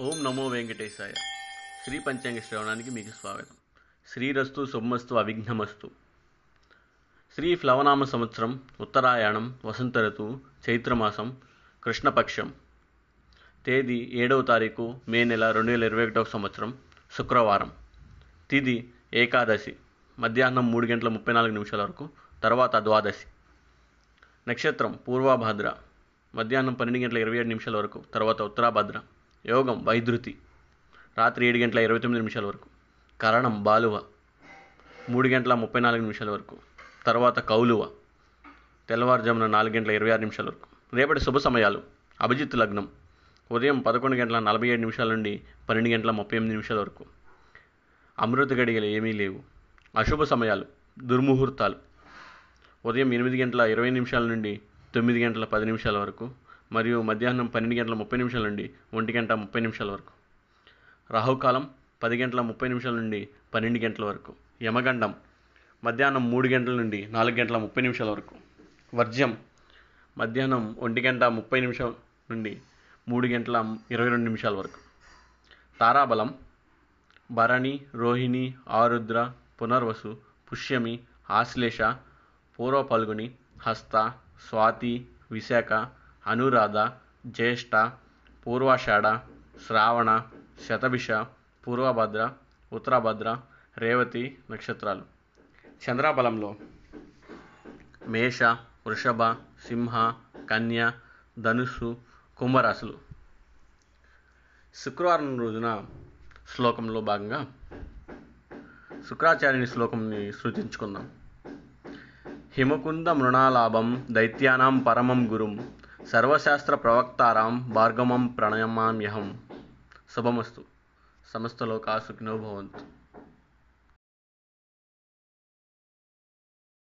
ఓం నమో వెంకటేశాయ. శ్రీ పంచాంగ శ్రవణానికి మీకు స్వాగతం. శ్రీరస్తు శుభమస్తు అవిఘ్నమస్తు. శ్రీ ఫ్లవనామ సంవత్సరం ఉత్తరాయణం వసంత ఋతువు చైత్రమాసం కృష్ణపక్షం. తేదీ ఏడవ తారీఖు మే నెల రెండు వేల ఇరవై ఒకటవ సంవత్సరం శుక్రవారం. తిది ఏకాదశి మధ్యాహ్నం మూడు గంటల ముప్పై నాలుగు నిమిషాల వరకు తర్వాత ద్వాదశి. నక్షత్రం పూర్వభాద్ర మధ్యాహ్నం పన్నెండు గంటల ఇరవై ఏడు నిమిషాల వరకు తర్వాత ఉత్తరాభద్ర. యోగం వైద్యుతి రాత్రి ఏడు గంటల ఇరవై తొమ్మిది నిమిషాల వరకు. కరణం బాలువ. మూడు గంటల ముప్పై నాలుగు నిమిషాల వరకు. తర్వాత కౌలువ. తెల్లవారుజామున నాలుగు గంటల ఇరవై ఆరు నిమిషాల వరకు. రేపటి శుభ సమయాలు. అభిజిత్ లగ్నం. ఉదయం పదకొండు గంటల నలభై ఏడు నిమిషాల నుండి పన్నెండు గంటల ముప్పై ఎనిమిది నిమిషాల వరకు. అమృత గడియలు ఏమీ లేవు. అశుభ సమయాలు. దుర్ముహూర్తాలు. ఉదయం ఎనిమిది గంటల ఇరవై నిమిషాల నుండి తొమ్మిది గంటల పది నిమిషాల వరకు. మరియు మధ్యాహ్నం పన్నెండు గంటల ముప్పై నిమిషాల నుండి ఒంటి గంట ముప్పై నిమిషాల వరకు. రాహుకాలం పది గంటల ముప్పై నిమిషాల నుండి పన్నెండు గంటల వరకు. యమగండం మధ్యాహ్నం మూడు గంటల నుండి నాలుగు గంటల ముప్పై నిమిషాల వరకు. వర్జ్యం మధ్యాహ్నం ఒంటి గంట ముప్పై నిమిషాల నుండి మూడు గంటల ఇరవై రెండు నిమిషాల వరకు. తారాబలం భరణి రోహిణి ఆరుద్ర పునర్వసు పుష్యమి ఆశ్లేష పూర్వ పల్గుని హస్త స్వాతి విశాఖ అనురాధ జ్యేష్ఠ పూర్వాషాఢ శ్రావణ శతభిష పూర్వభద్ర ఉత్తరాభద్ర రేవతి నక్షత్రాలు. చంద్రాబలంలో మేష వృషభ సింహ కన్య ధనుస్సు కుంభరాశులు. శుక్రవారం రోజున శ్లోకంలో భాగంగా శుక్రాచార్యుని శ్లోకంని సృజించుకుందాం హిమకుంద మృణాలాభం దైత్యానాం పరమం గురుం సర్వశాస్త్ర ప్రవక్తారాం భార్గమం ప్రణయమామ్యహం. శుభమస్తు. సమస్త లోకా సుఖినో భవంతు.